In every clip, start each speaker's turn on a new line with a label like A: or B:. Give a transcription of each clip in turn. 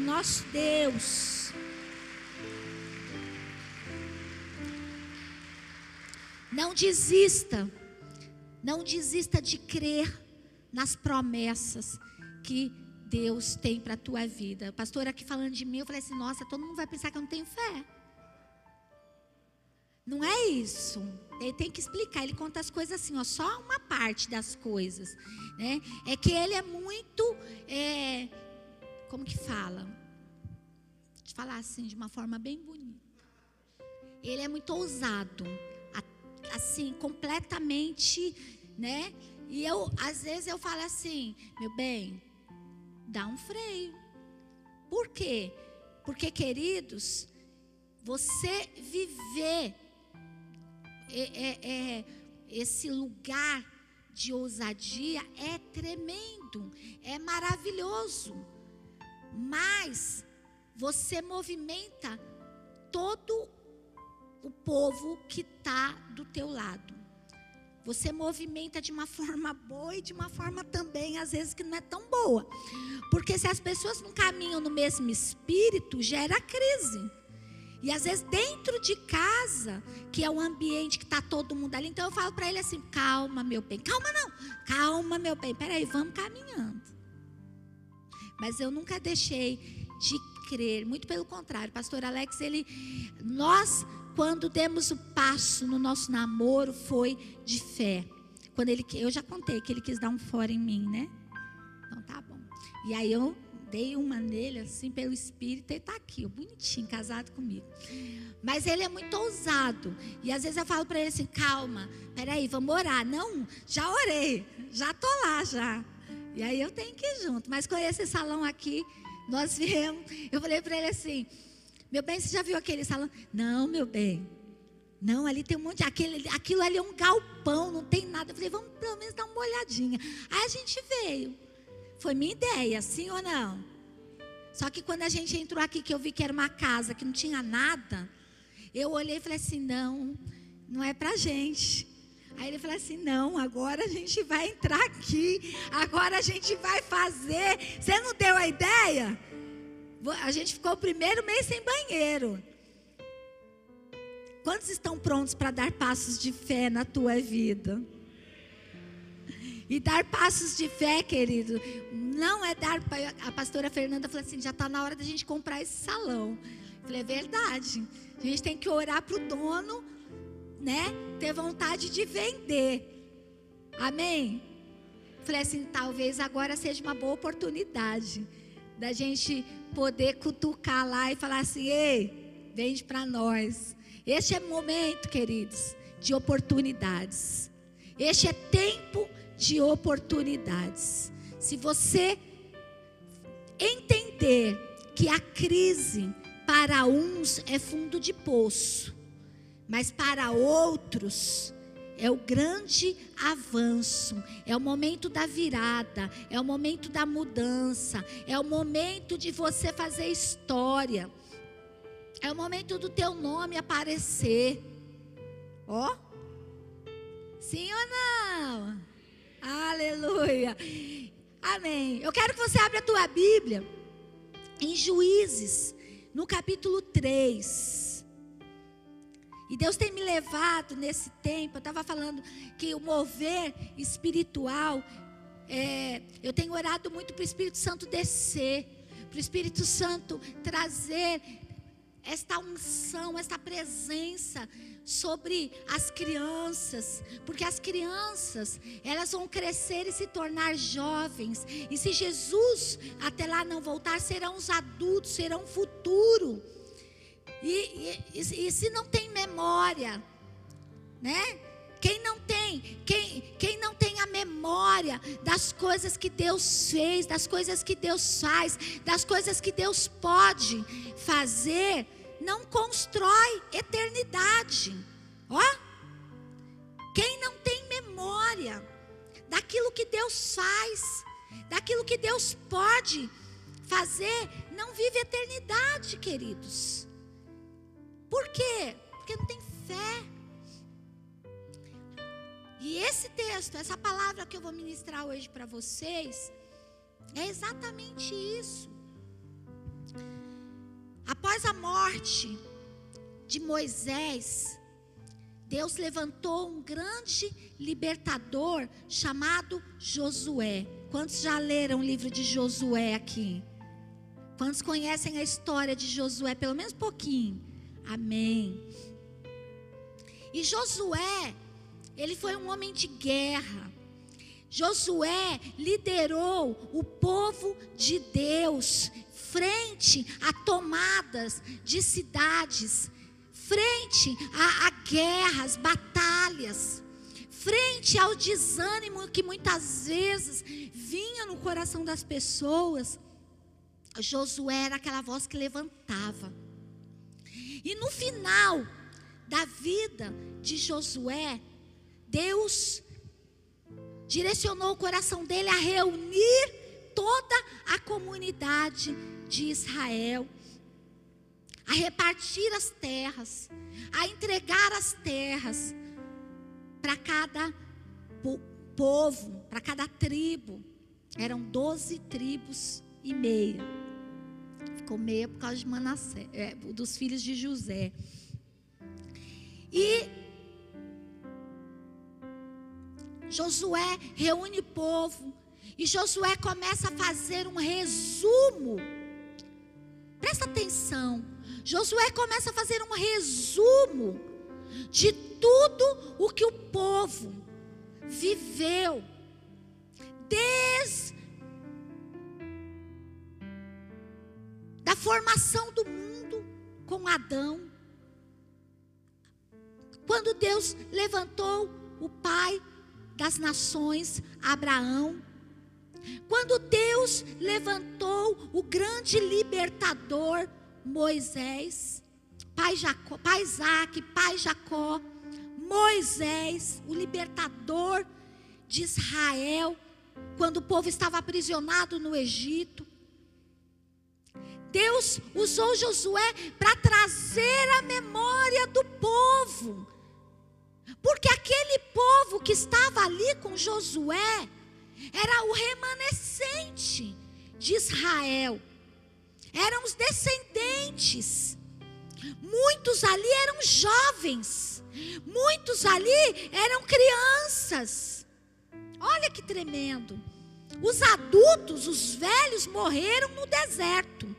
A: do nosso Deus. Não desista, não desista de crer nas promessas que Deus tem para a tua vida. O pastor aqui falando de mim, eu falei assim: nossa, todo mundo vai pensar que eu não tenho fé. Não é isso. Ele tem que explicar. Ele conta as coisas assim, ó, só uma parte das coisas, né? É que ele é muito, é, como que fala? Eu falar assim de uma forma bem bonita. Ele é muito ousado, assim, completamente, né? E eu, às vezes, eu falo assim, meu bem, dá um freio. Por quê? Porque, queridos, você viver é, é, é, esse lugar de ousadia é tremendo, é maravilhoso. Mas você movimenta todo o povo que está do teu lado. Você movimenta de uma forma boa e de uma forma também, às vezes, que não é tão boa. Porque se as pessoas não caminham no mesmo espírito, gera crise. E às vezes dentro de casa, que é o ambiente que está todo mundo ali, então eu falo para ele assim: calma, meu bem, calma não, calma, meu bem, peraí, vamos caminhando. Mas eu nunca deixei de crer, muito pelo contrário, pastor Alex, ele, nós quando demos o passo no nosso namoro foi de fé. Quando ele, eu já contei que ele quis dar um fora em mim, né? Então tá bom. E aí eu dei uma nele assim pelo espírito e está aqui, bonitinho, casado comigo. Mas ele é muito ousado. E às vezes eu falo para ele assim: calma, peraí, vamos orar. Não, já orei, já tô lá já. E aí eu tenho que ir junto. Mas com esse salão aqui, nós viemos. Eu falei para ele assim: meu bem, você já viu aquele salão? Não, meu bem. Não, ali tem um monte. Aquele, aquilo ali é um galpão, não tem nada. Eu falei, vamos pelo menos dar uma olhadinha. Aí a gente veio. Foi minha ideia, sim ou não? Só que quando a gente entrou aqui, que eu vi que era uma casa que não tinha nada, eu olhei e falei assim: não, não é pra gente. Aí ele falou assim: não, agora a gente vai entrar aqui, agora a gente vai fazer. Você não deu a ideia? A gente ficou o primeiro mês sem banheiro. Quantos estão prontos para dar passos de fé na tua vida? E dar passos de fé, querido, não é dar. A pastora Fernanda falou assim: já está na hora da gente comprar esse salão. Eu falei: é verdade. A gente tem que orar para o dono, né? Ter vontade de vender. Amém? Falei assim: talvez agora seja uma boa oportunidade da gente poder cutucar lá e falar assim: ei, vende para nós. Este é momento, queridos, de oportunidades. Este é tempo de oportunidades. Se você entender que a crise para uns é fundo de poço, mas para outros é o grande avanço, é o momento da virada, é o momento da mudança, é o momento de você fazer história, é o momento do teu nome aparecer. Ó, oh? sim ou não? Aleluia, amém. Eu quero que você abra a tua Bíblia em Juízes, no capítulo 3. E Deus tem me levado nesse tempo. Eu estava falando que o mover espiritual, é, eu tenho orado muito para o Espírito Santo descer, para o Espírito Santo trazer esta unção, esta presença sobre as crianças, porque as crianças, elas vão crescer e se tornar jovens, e se Jesus até lá não voltar, serão os adultos, serão o futuro. E, e, e, se não tem memória, né? Quem não tem, quem, quem não tem a memória das coisas que Deus fez, das coisas que Deus faz, das coisas que Deus pode fazer, não constrói eternidade. Ó, quem não tem memória daquilo que Deus faz, daquilo que Deus pode fazer, não vive eternidade, queridos. Por quê? Porque não tem fé. E esse texto, essa palavra que eu vou ministrar hoje para vocês, é exatamente isso. após a morte de Moisés, Deus levantou um grande libertador chamado Josué. Quantos já leram o livro de Josué aqui? Quantos conhecem a história de Josué? Pelo menos pouquinho. Amém. E Josué, ele foi um homem de guerra. Josué liderou o povo de Deus frente a tomadas de cidades, frente a, a guerras, batalhas, frente ao desânimo que muitas vezes vinha no coração das pessoas. Josué era aquela voz que levantava. E no final da vida de Josué, Deus direcionou o coração dele a reunir toda a comunidade de Israel, a repartir as terras, a entregar as terras para cada povo, para cada tribo. Eram doze tribos e meia. Meia por causa de Manassé, é, dos filhos de José. E Josué reúne povo. E Josué começa a fazer um resumo. Presta atenção. Josué começa a fazer um resumo de tudo o que o povo viveu desde da formação do mundo com Adão. Quando Deus levantou o pai das nações, Abraão. Quando Deus levantou o grande libertador, Moisés, pai, Jacó, pai Isaac, pai Jacó, Moisés, o libertador de Israel, quando o povo estava aprisionado no Egito. Deus usou Josué para trazer a memória do povo porque aquele povo que estava ali com Josué era o remanescente de Israel. Eram os descendentes. Muitos ali eram jovens. Muitos ali eram crianças. Olha que tremendo. Os adultos, os velhos morreram no deserto.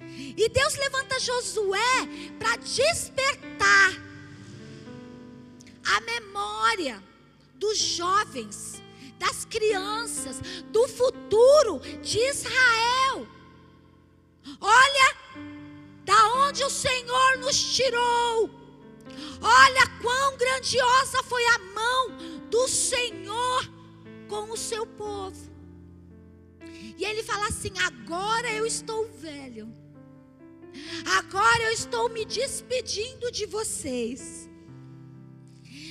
A: E Deus levanta Josué para despertar a memória dos jovens, das crianças, do futuro de Israel. Olha da onde o Senhor nos tirou. Olha quão grandiosa foi a mão do Senhor com o seu povo. E ele fala assim: agora eu estou velho. Agora eu estou me despedindo de vocês.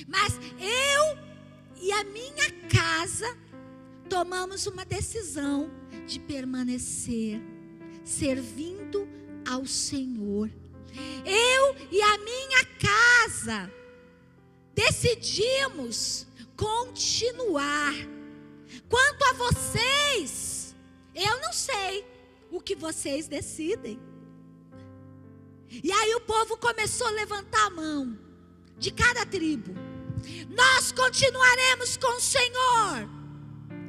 A: Mas eu e a minha casa tomamos uma decisão de permanecer servindo ao Senhor. Eu e a minha casa decidimos continuar. Quanto a vocês, eu não sei o que vocês decidem. E aí o povo começou a levantar a mão de cada tribo. Nós continuaremos com o Senhor.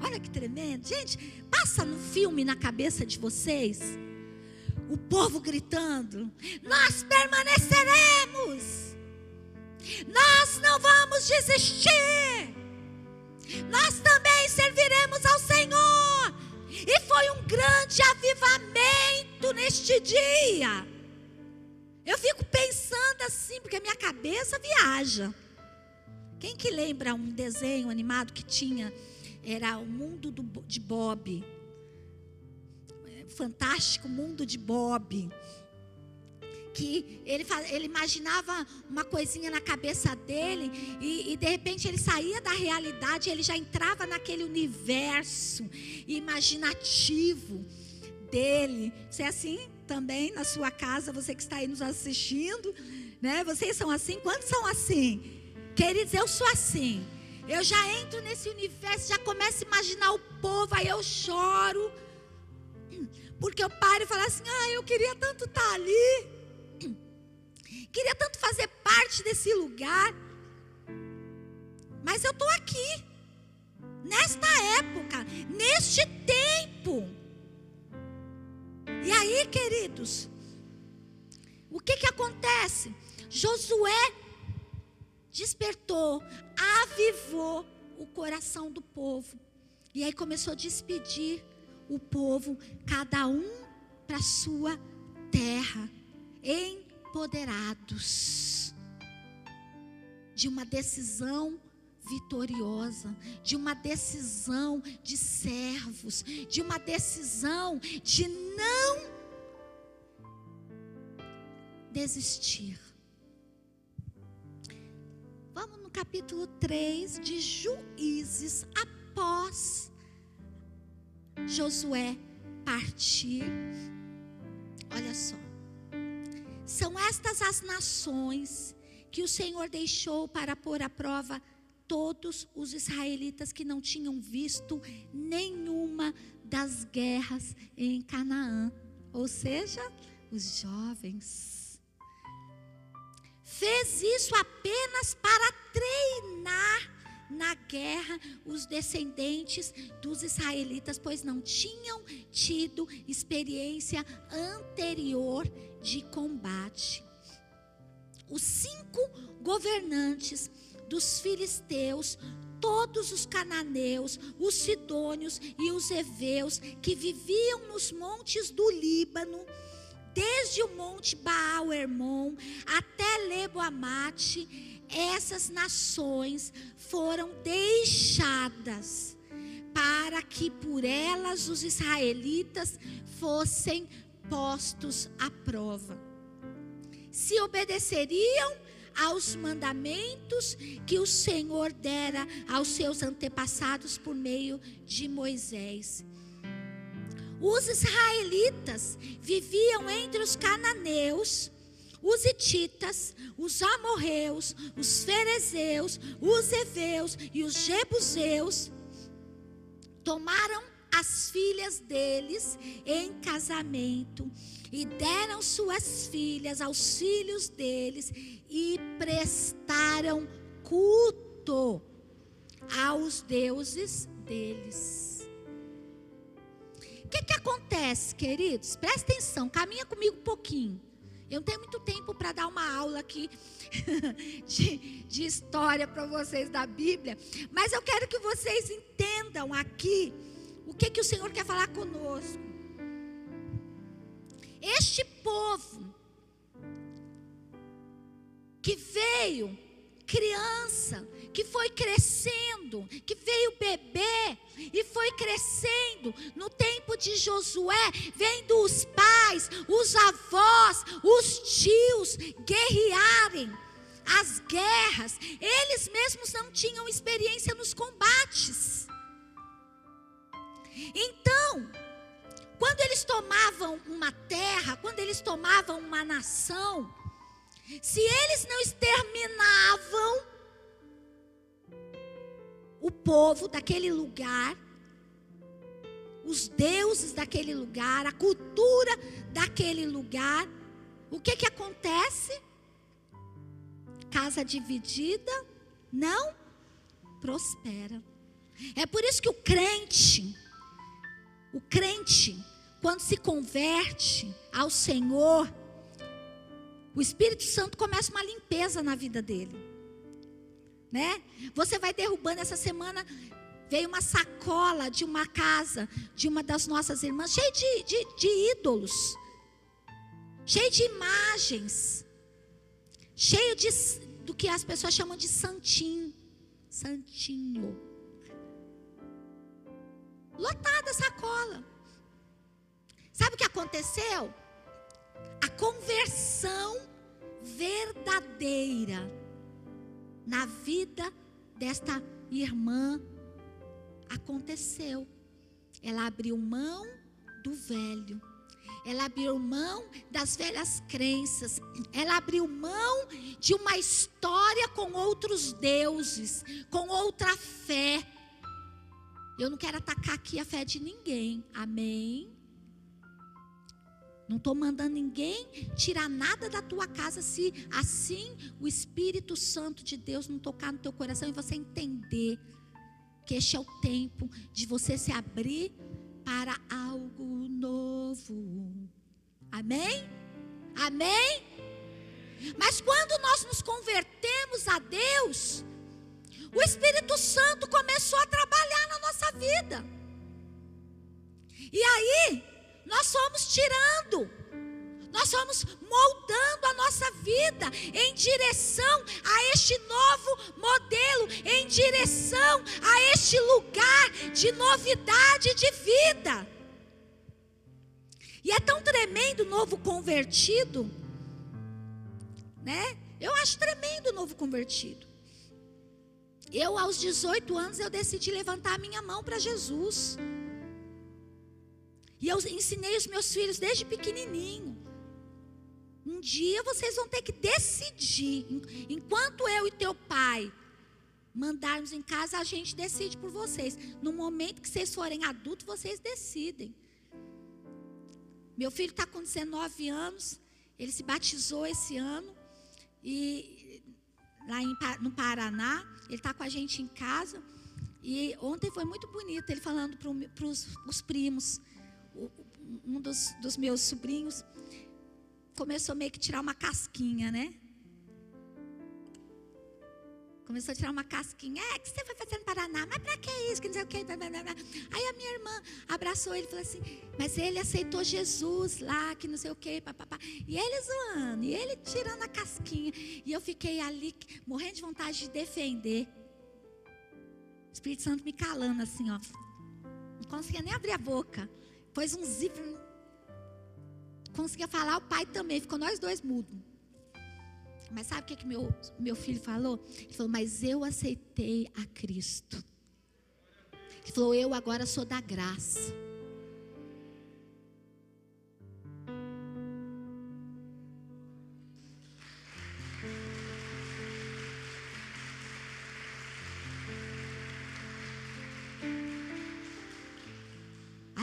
A: Olha que tremendo. Gente, passa no filme na cabeça de vocês. O povo gritando: Nós permaneceremos. Nós não vamos desistir. Nós também serviremos ao Senhor. E foi um grande avivamento neste dia. Eu fico pensando assim, porque a minha cabeça viaja. Quem que lembra um desenho animado que tinha? Era o mundo do, de Bob. Fantástico mundo de Bob. Que ele, ele imaginava uma coisinha na cabeça dele e, e de repente ele saía da realidade, ele já entrava naquele universo imaginativo dele. Você é assim também na sua casa, você que está aí nos assistindo, né? Vocês são assim? Quantos são assim? Queridos, eu sou assim. Eu já entro nesse universo, já começo a imaginar o povo, aí eu choro. Porque eu paro e falo assim: ah, eu queria tanto estar tá ali, queria tanto fazer parte desse lugar, mas eu estou aqui, nesta época, neste tempo. E aí, queridos, o que que acontece? Josué despertou, avivou o coração do povo. E aí começou a despedir o povo, cada um para sua terra, empoderados de uma decisão vitoriosa, de uma decisão de servos, de uma decisão de não desistir. Vamos no capítulo 3 de Juízes, após Josué partir. Olha só. São estas as nações que o Senhor deixou para pôr à prova todos os israelitas que não tinham visto nenhuma das guerras em Canaã, ou seja, os jovens. Fez isso apenas para treinar na guerra os descendentes dos israelitas, pois não tinham tido experiência anterior de combate. Os cinco governantes dos filisteus, todos os cananeus, os sidônios e os heveus que viviam nos montes do Líbano, desde o monte Baal Hermon até Lebo Amate, essas nações foram deixadas para que por elas os israelitas fossem postos à prova. Se obedeceriam aos mandamentos que o Senhor dera aos seus antepassados por meio de Moisés. Os israelitas viviam entre os cananeus, os hititas, os amorreus, os ferezeus, os heveus e os jebuseus tomaram as filhas deles em casamento e deram suas filhas aos filhos deles e prestaram culto aos deuses deles. O que, que acontece, queridos? Presta atenção, caminha comigo um pouquinho. Eu não tenho muito tempo para dar uma aula aqui de, de história para vocês da Bíblia, mas eu quero que vocês entendam aqui o que, que o Senhor quer falar conosco. Este povo que veio criança, que foi crescendo, que veio bebê e foi crescendo. No tempo de Josué, vendo os pais, os avós, os tios guerrearem as guerras, eles mesmos não tinham experiência nos combates. Então, quando eles tomavam uma terra, quando eles tomavam uma nação, se eles não exterminavam o povo daquele lugar, os deuses daquele lugar, a cultura daquele lugar, o que que acontece? Casa dividida não prospera. É por isso que o crente, o crente, quando se converte ao Senhor, o Espírito Santo começa uma limpeza na vida dele. Né? Você vai derrubando essa semana veio uma sacola de uma casa de uma das nossas irmãs, cheia de, de, de ídolos, cheio de imagens, cheio de, do que as pessoas chamam de santinho, santinho. Lotada a sacola. Sabe o que aconteceu? a conversão verdadeira na vida desta irmã aconteceu. Ela abriu mão do velho. Ela abriu mão das velhas crenças. Ela abriu mão de uma história com outros deuses, com outra fé. Eu não quero atacar aqui a fé de ninguém. Amém? Não estou mandando ninguém tirar nada da tua casa se assim o Espírito Santo de Deus não tocar no teu coração e você entender que este é o tempo de você se abrir para algo novo. Amém? Amém? Mas quando nós nos convertemos a Deus, o Espírito Santo começou a trabalhar na nossa vida. E aí, nós fomos tirando, nós fomos moldando a nossa vida em direção a este novo modelo, em direção a este lugar de novidade de vida. E é tão tremendo o novo convertido, né? Eu acho tremendo o novo convertido. Eu, aos 18 anos, eu decidi levantar a minha mão para Jesus. E eu ensinei os meus filhos desde pequenininho. Um dia vocês vão ter que decidir. Enquanto eu e teu pai mandarmos em casa, a gente decide por vocês. No momento que vocês forem adultos, vocês decidem. Meu filho está com 19 anos, ele se batizou esse ano. E lá em, no Paraná, ele está com a gente em casa. E ontem foi muito bonito ele falando para os primos um dos, dos meus sobrinhos começou meio que tirar uma casquinha, né? Começou a tirar uma casquinha. É, que você vai fazer no Paraná? Mas pra que isso? Que não sei o que. Aí a minha irmã abraçou ele e falou assim: Mas ele aceitou Jesus lá, que não sei o que. Papapá. E ele zoando, e ele tirando a casquinha. E eu fiquei ali, morrendo de vontade de defender. O Espírito Santo me calando assim, ó. Não conseguia nem abrir a boca. Pôs um zíper. Conseguia falar, o pai também. Ficou nós dois mudos. Mas sabe o que, que meu, meu filho falou? Ele falou, mas eu aceitei a Cristo. Ele falou, eu agora sou da graça.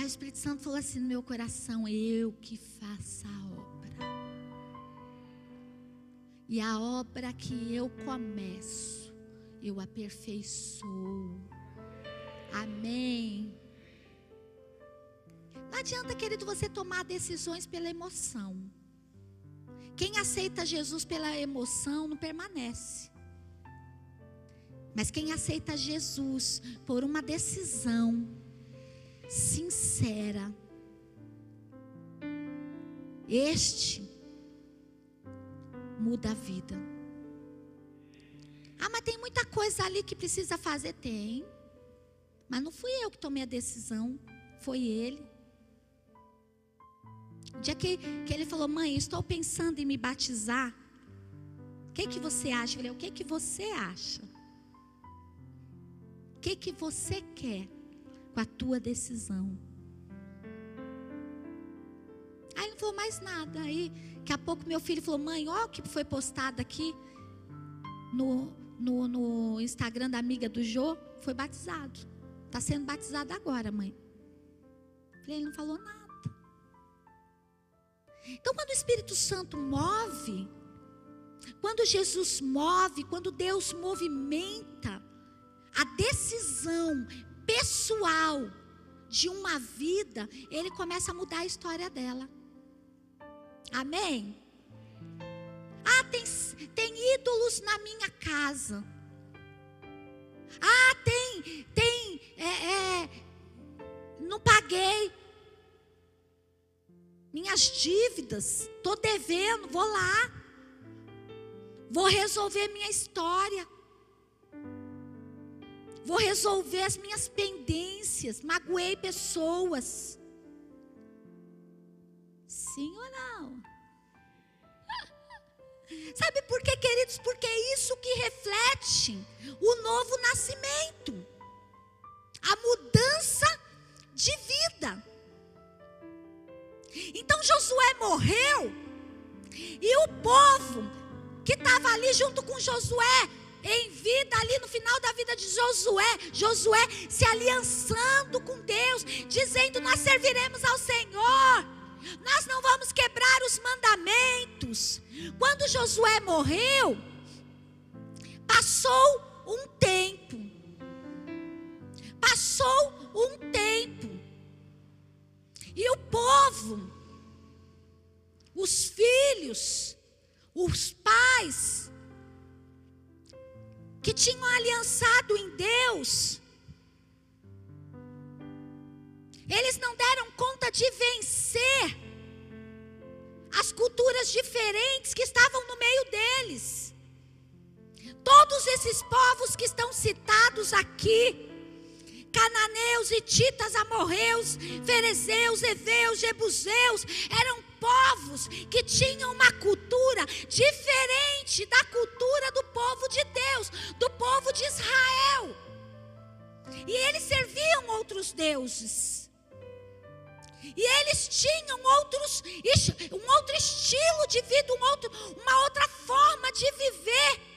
A: o Espírito Santo falou assim no meu coração: eu que faço a obra. E a obra que eu começo, eu aperfeiçoo. Amém. Não adianta, querido, você tomar decisões pela emoção. Quem aceita Jesus pela emoção não permanece. Mas quem aceita Jesus por uma decisão, sincera. Este muda a vida. Ah, mas tem muita coisa ali que precisa fazer. Tem. Mas não fui eu que tomei a decisão. Foi ele. O dia que, que ele falou, mãe, estou pensando em me batizar. O que, que você acha? Eu falei, o que, que você acha? O que, que você quer? com a tua decisão. Falou mais nada. Aí, daqui a pouco, meu filho falou: Mãe, olha o que foi postado aqui no, no, no Instagram da amiga do Jô. Foi batizado. Está sendo batizado agora, mãe. Ele não falou nada. Então, quando o Espírito Santo move, quando Jesus move, quando Deus movimenta, a decisão pessoal de uma vida, ele começa a mudar a história dela. Amém? Ah, tem, tem ídolos na minha casa. Ah, tem, tem, é, é, não paguei minhas dívidas, estou devendo, vou lá, vou resolver minha história vou resolver as minhas pendências, magoei pessoas. Sim ou não? Sabe por quê, queridos? Porque é isso que reflete o novo nascimento, a mudança de vida. Então Josué morreu, e o povo que estava ali junto com Josué em vida ali no final da vida de Josué, Josué se aliançando com Deus, dizendo: Nós serviremos ao Senhor. Nós não vamos quebrar Deus. Quando Josué morreu, passou um tempo. Passou um tempo. E o povo, os filhos, os pais, que tinham aliançado em Deus, eles não deram conta de vencer as culturas diferentes que estavam no meio deles. Todos esses povos que estão citados aqui, cananeus, hititas, amorreus, ferezeus, heveus, jebuseus, eram povos que tinham uma cultura diferente da cultura do povo de Deus, do povo de Israel. E eles serviam outros deuses. E eles tinham outros, um outro estilo de vida, um outro, uma outra forma de viver.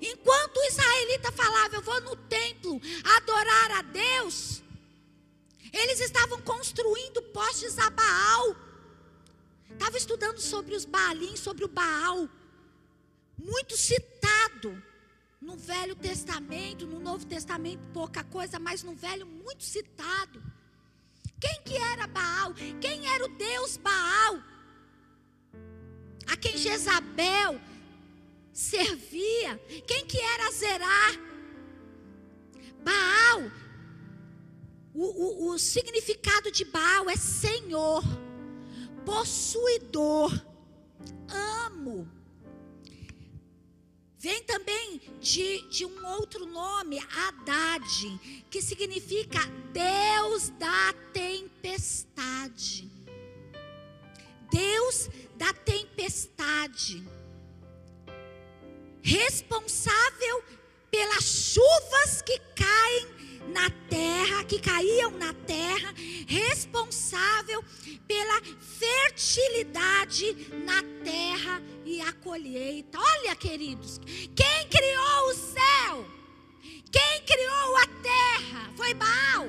A: Enquanto o israelita falava, eu vou no templo adorar a Deus, eles estavam construindo postes a Baal. Estava estudando sobre os Baalins, sobre o Baal. Muito citado no Velho Testamento, no Novo Testamento, pouca coisa, mas no Velho, muito citado. Quem que era Baal? Quem era o Deus Baal? A quem Jezabel servia? Quem que era Zerá? Baal, o, o, o significado de Baal é Senhor, possuidor, amo. Vem também de, de um outro nome, Haddad, que significa Deus da tempestade. Deus da tempestade. Responsável pelas chuvas que caem na terra, que caíam na terra, responsável pela fertilidade na terra e a colheita. Olha, queridos, quem criou o céu? Quem criou a terra? Foi Baal?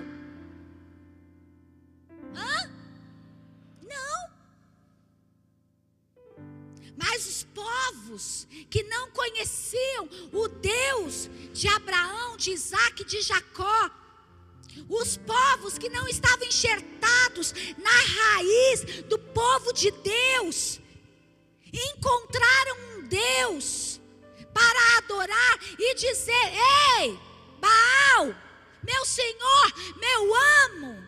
A: Hã? Mas os povos que não conheciam o Deus de Abraão, de Isaac, de Jacó, os povos que não estavam enxertados na raiz do povo de Deus, encontraram um Deus para adorar e dizer: Ei, Baal, meu Senhor, meu amo,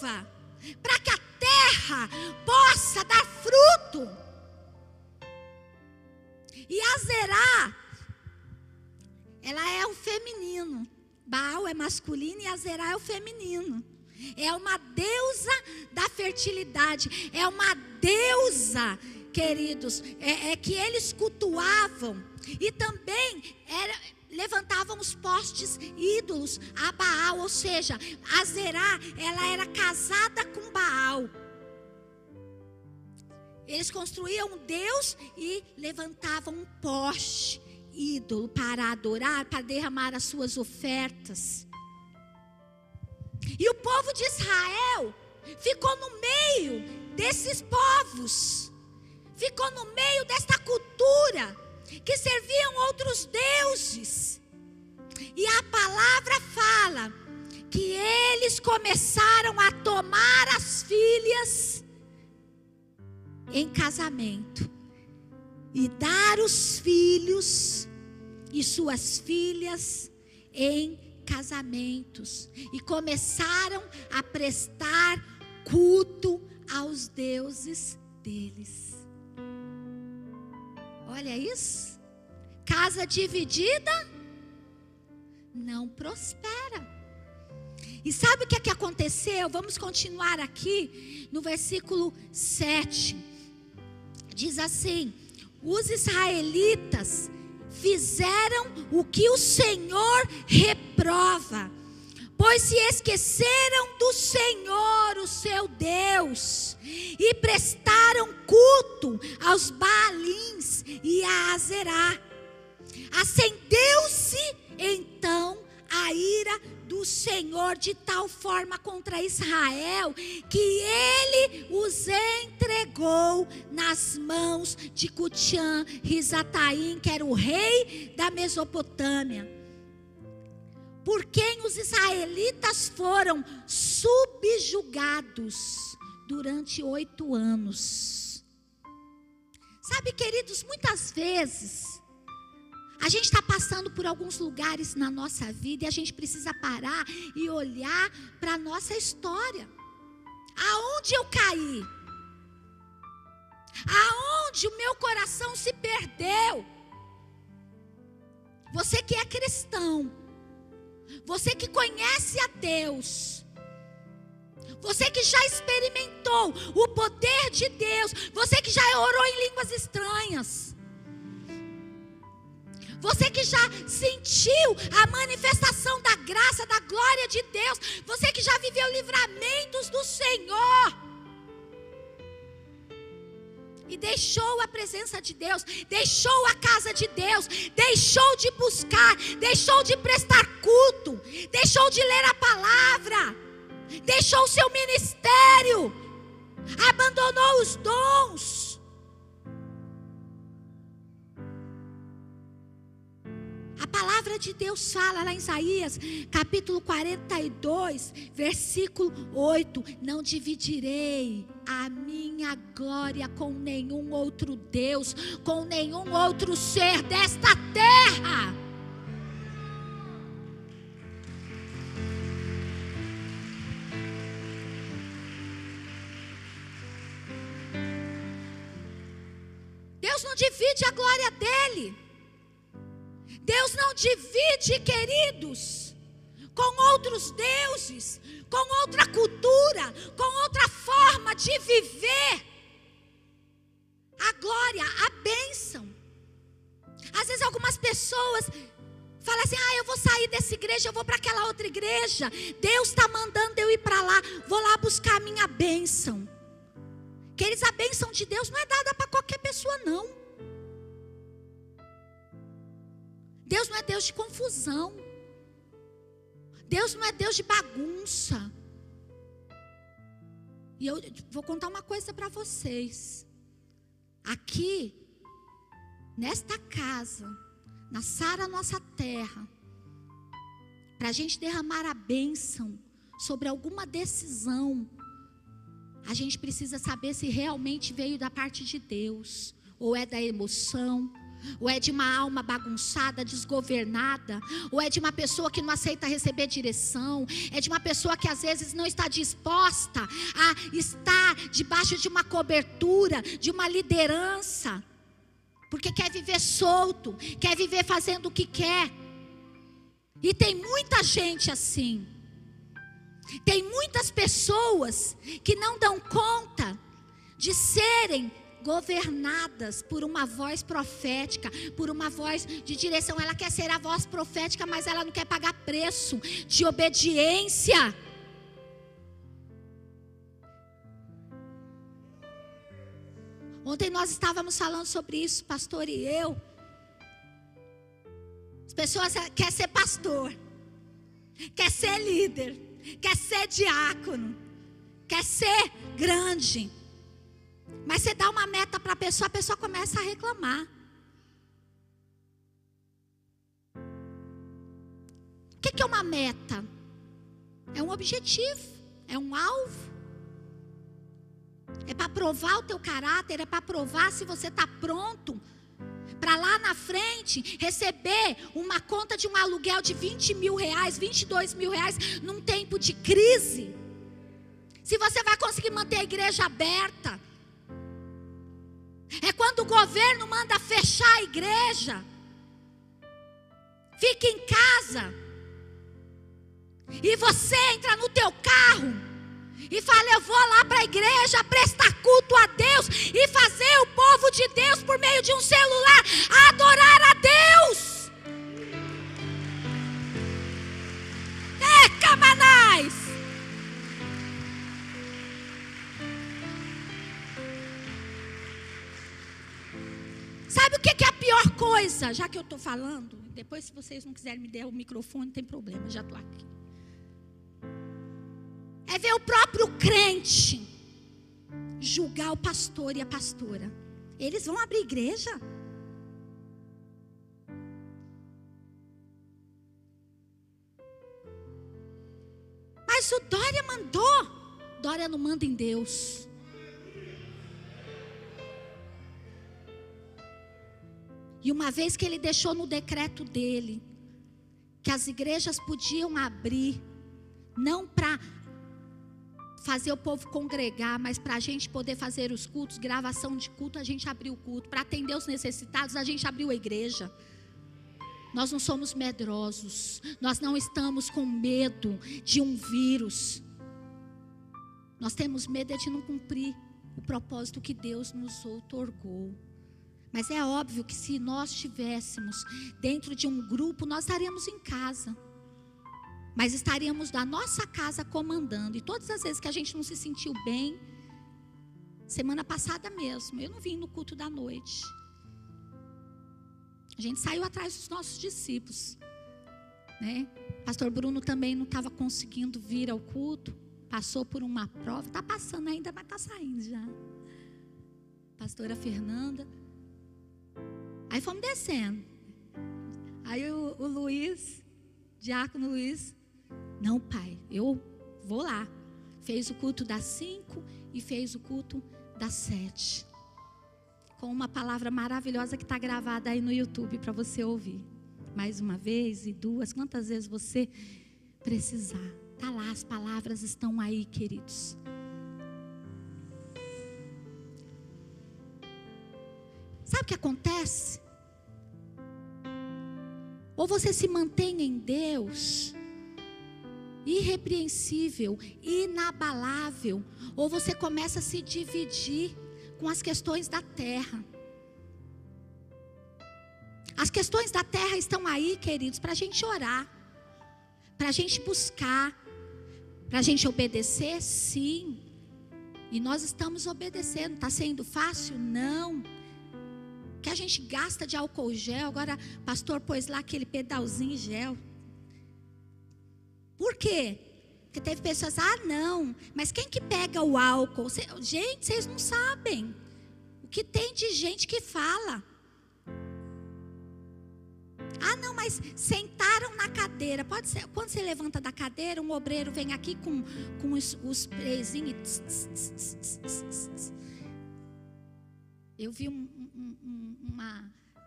A: chuva para que a terra possa dar fruto. E Azerá, ela é o feminino. Baal é masculino e Azerá é o feminino. É uma deusa da fertilidade. É uma deusa, queridos, é, é que eles cultuavam. E também era, levantavam os postes ídolos a Baal, ou seja, a Zerá, ela era casada com Baal. Eles construíam um Deus e levantavam um poste ídolo para adorar, para derramar as suas ofertas. E o povo de Israel ficou no meio desses povos, ficou no meio desta cultura que serviam outros deuses. E a palavra fala que eles começaram a tomar as filhas em casamento e dar os filhos e suas filhas em casamentos e começaram a prestar culto aos deuses deles. Olha isso. Casa dividida não prospera. E sabe o que é que aconteceu? Vamos continuar aqui no versículo 7. Diz assim: Os israelitas fizeram o que o Senhor reprova pois se esqueceram do Senhor, o seu Deus, e prestaram culto aos Baalins e a Azerá. Acendeu-se então a ira do Senhor de tal forma contra Israel que ele os entregou nas mãos de Cutiã Risataim, que era o rei da Mesopotâmia. Por quem os israelitas foram subjugados durante oito anos. Sabe, queridos, muitas vezes a gente está passando por alguns lugares na nossa vida e a gente precisa parar e olhar para a nossa história. Aonde eu caí? Aonde o meu coração se perdeu? Você que é cristão, você que conhece a Deus, você que já experimentou o poder de Deus, você que já orou em línguas estranhas, você que já sentiu a manifestação da graça, da glória de Deus. Você que já viveu livramentos do Senhor. E deixou a presença de Deus, deixou a casa de Deus, deixou de buscar, deixou de prestar culto, deixou de ler a palavra, deixou o seu ministério, abandonou os dons. A palavra de Deus fala lá em Isaías, capítulo 42, versículo 8: Não dividirei a minha glória com nenhum outro Deus, com nenhum outro ser desta terra. Deus não divide a glória dele. Não divide, queridos, com outros deuses, com outra cultura, com outra forma de viver. A glória, a bênção. Às vezes algumas pessoas falam assim: ah, eu vou sair dessa igreja, eu vou para aquela outra igreja. Deus está mandando eu ir para lá, vou lá buscar a minha bênção. Queridos, a bênção de Deus não é dada para qualquer pessoa, não. Deus não é Deus de confusão. Deus não é Deus de bagunça. E eu vou contar uma coisa para vocês. Aqui, nesta casa, na Sara Nossa Terra, para a gente derramar a bênção sobre alguma decisão, a gente precisa saber se realmente veio da parte de Deus, ou é da emoção, ou é de uma alma bagunçada, desgovernada, ou é de uma pessoa que não aceita receber direção, é de uma pessoa que às vezes não está disposta a estar debaixo de uma cobertura, de uma liderança, porque quer viver solto, quer viver fazendo o que quer. E tem muita gente assim. Tem muitas pessoas que não dão conta de serem governadas por uma voz profética, por uma voz de direção. Ela quer ser a voz profética, mas ela não quer pagar preço de obediência. Ontem nós estávamos falando sobre isso, pastor e eu. As pessoas querem ser pastor, quer ser líder, quer ser diácono, quer ser grande. Mas você dá uma meta para a pessoa, a pessoa começa a reclamar. O que, é uma meta? É um objetivo, é um alvo. É para provar o teu caráter, é para provar se você está pronto para lá na frente receber uma conta de um aluguel de 20 mil reais, 22 mil reais num tempo de crise. Se você vai conseguir manter a igreja aberta, é quando o governo manda fechar a igreja. Fica em casa. E você entra no teu carro e fala: Eu vou lá para a igreja prestar culto a Deus e fazer o povo de Deus por meio de um celular adorar a Deus. É, camanais. Coisa, já que eu estou falando? Depois, se vocês não quiserem me der o microfone, não tem problema, já estou aqui. É ver o próprio crente julgar o pastor e a pastora. Eles vão abrir igreja? Mas o Dória mandou. Dória não manda em Deus. E uma vez que ele deixou no decreto dele que as igrejas podiam abrir, não para fazer o povo congregar, mas para a gente poder fazer os cultos, gravação de culto, a gente abriu o culto. Para atender os necessitados, a gente abriu a igreja. Nós não somos medrosos, nós não estamos com medo de um vírus. Nós temos medo de não cumprir o propósito que Deus nos outorgou. Mas é óbvio que se nós estivéssemos dentro de um grupo, nós estaríamos em casa. Mas estaríamos da nossa casa comandando. E todas as vezes que a gente não se sentiu bem, semana passada mesmo, eu não vim no culto da noite. A gente saiu atrás dos nossos discípulos. Né? Pastor Bruno também não estava conseguindo vir ao culto. Passou por uma prova. Está passando ainda, mas está saindo já. Pastora Fernanda. Aí fomos descendo. Aí o, o Luiz, Diácono Luiz, não, pai, eu vou lá. Fez o culto das cinco e fez o culto das sete. Com uma palavra maravilhosa que está gravada aí no YouTube para você ouvir. Mais uma vez e duas, quantas vezes você precisar. Tá lá, as palavras estão aí, queridos. Sabe o que acontece? Ou você se mantém em Deus, irrepreensível, inabalável, ou você começa a se dividir com as questões da terra. As questões da terra estão aí, queridos, para a gente orar, para a gente buscar, para a gente obedecer, sim. E nós estamos obedecendo. Está sendo fácil? Não que a gente gasta de álcool gel, agora pastor pôs lá aquele pedalzinho gel. Por quê? Porque teve pessoas, ah, não, mas quem que pega o álcool? Gente, vocês não sabem. O que tem de gente que fala. Ah, não, mas sentaram na cadeira. Pode ser, quando você levanta da cadeira, um obreiro vem aqui com, com os, os. Eu vi um, uma.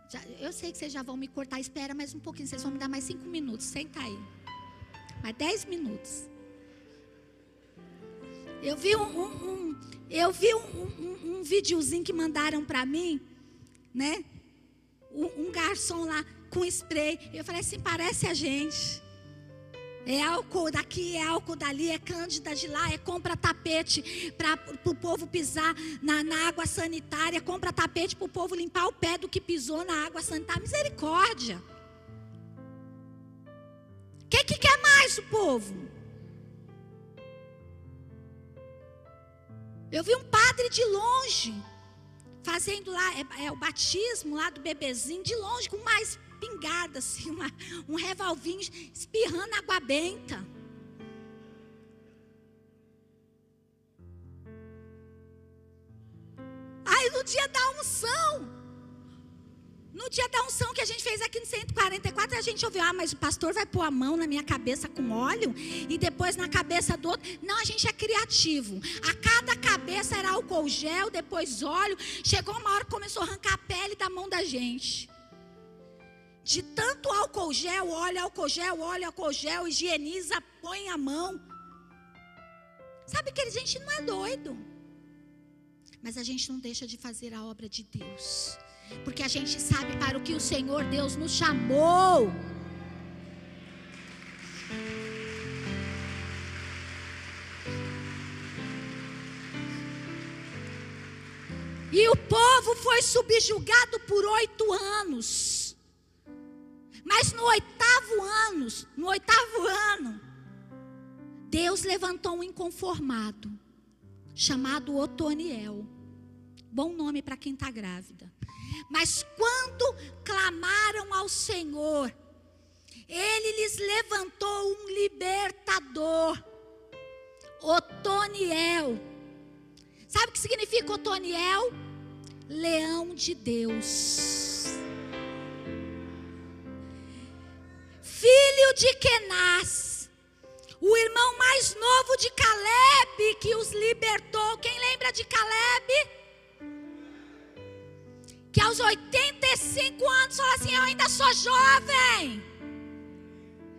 A: Já, eu sei que vocês já vão me cortar, espera mais um pouquinho, vocês vão me dar mais cinco minutos, senta aí. Mais dez minutos. Eu vi um, um eu vi um, um, videozinho que mandaram para mim, né? Um, garçom lá com spray. Eu falei assim, parece a gente. É álcool daqui, é álcool dali, é cândida de lá, é compra tapete para o povo pisar na, na, água sanitária, compra tapete para o povo limpar o pé do que pisou na água sanitária. Misericórdia. O que, que quer mais o povo? Eu vi um padre de longe, fazendo lá, é, é o batismo lá do bebezinho, de longe, com mais espingarda, assim, uma, um revolvinho espirrando água benta. Aí no dia da unção, no dia da unção que a gente fez aqui no 144, a gente ouviu, ah, mas o pastor vai pôr a mão na minha cabeça com óleo e depois na cabeça do outro. Não, a gente é criativo. A cada cabeça era álcool gel, depois óleo. Chegou uma hora que começou a arrancar a pele da mão da gente de tanto álcool gel, olha álcool gel, olha álcool gel, higieniza, põe a mão. Sabe que a gente não é doido. Mas a gente não deixa de fazer a obra de Deus. Porque a gente sabe para o que o Senhor Deus nos chamou. E o povo foi subjugado por oito anos. Mas no oitavo ano, no oitavo ano, Deus levantou um inconformado, chamado Otoniel. Bom nome para quem está grávida. Mas quando clamaram ao Senhor, Ele lhes levantou um libertador, Otoniel. Sabe o que significa Otoniel? Leão de Deus. Filho de Kenaz, o irmão mais novo de Caleb que os libertou. Quem lembra de Caleb? que aos 85 anos falou assim: Eu ainda sou jovem.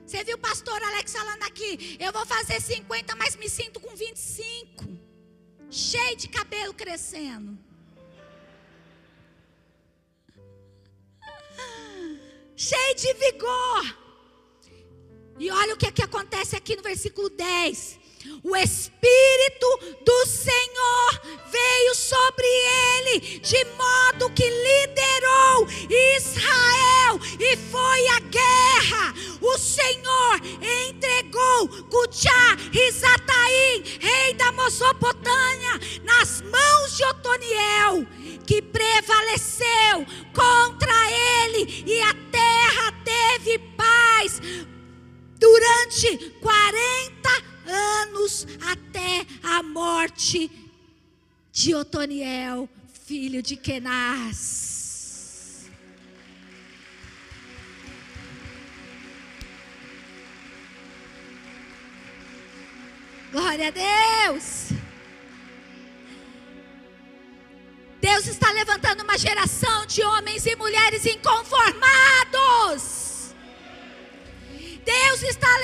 A: Você viu o pastor Alex falando aqui? Eu vou fazer 50, mas me sinto com 25. Cheio de cabelo crescendo. Cheio de vigor. E olha o que, é que acontece aqui no versículo 10. O Espírito do Senhor veio sobre ele, de modo que liderou Israel e foi a guerra. O Senhor entregou Cuchá Rizataim, rei da Mesopotâmia, nas mãos de Otoniel, que prevaleceu contra ele, e a terra teve paz durante 40 anos até a morte de Otoniel, filho de Kenaz. Glória a Deus. Deus está levantando uma geração de homens e mulheres inconformados. Deus está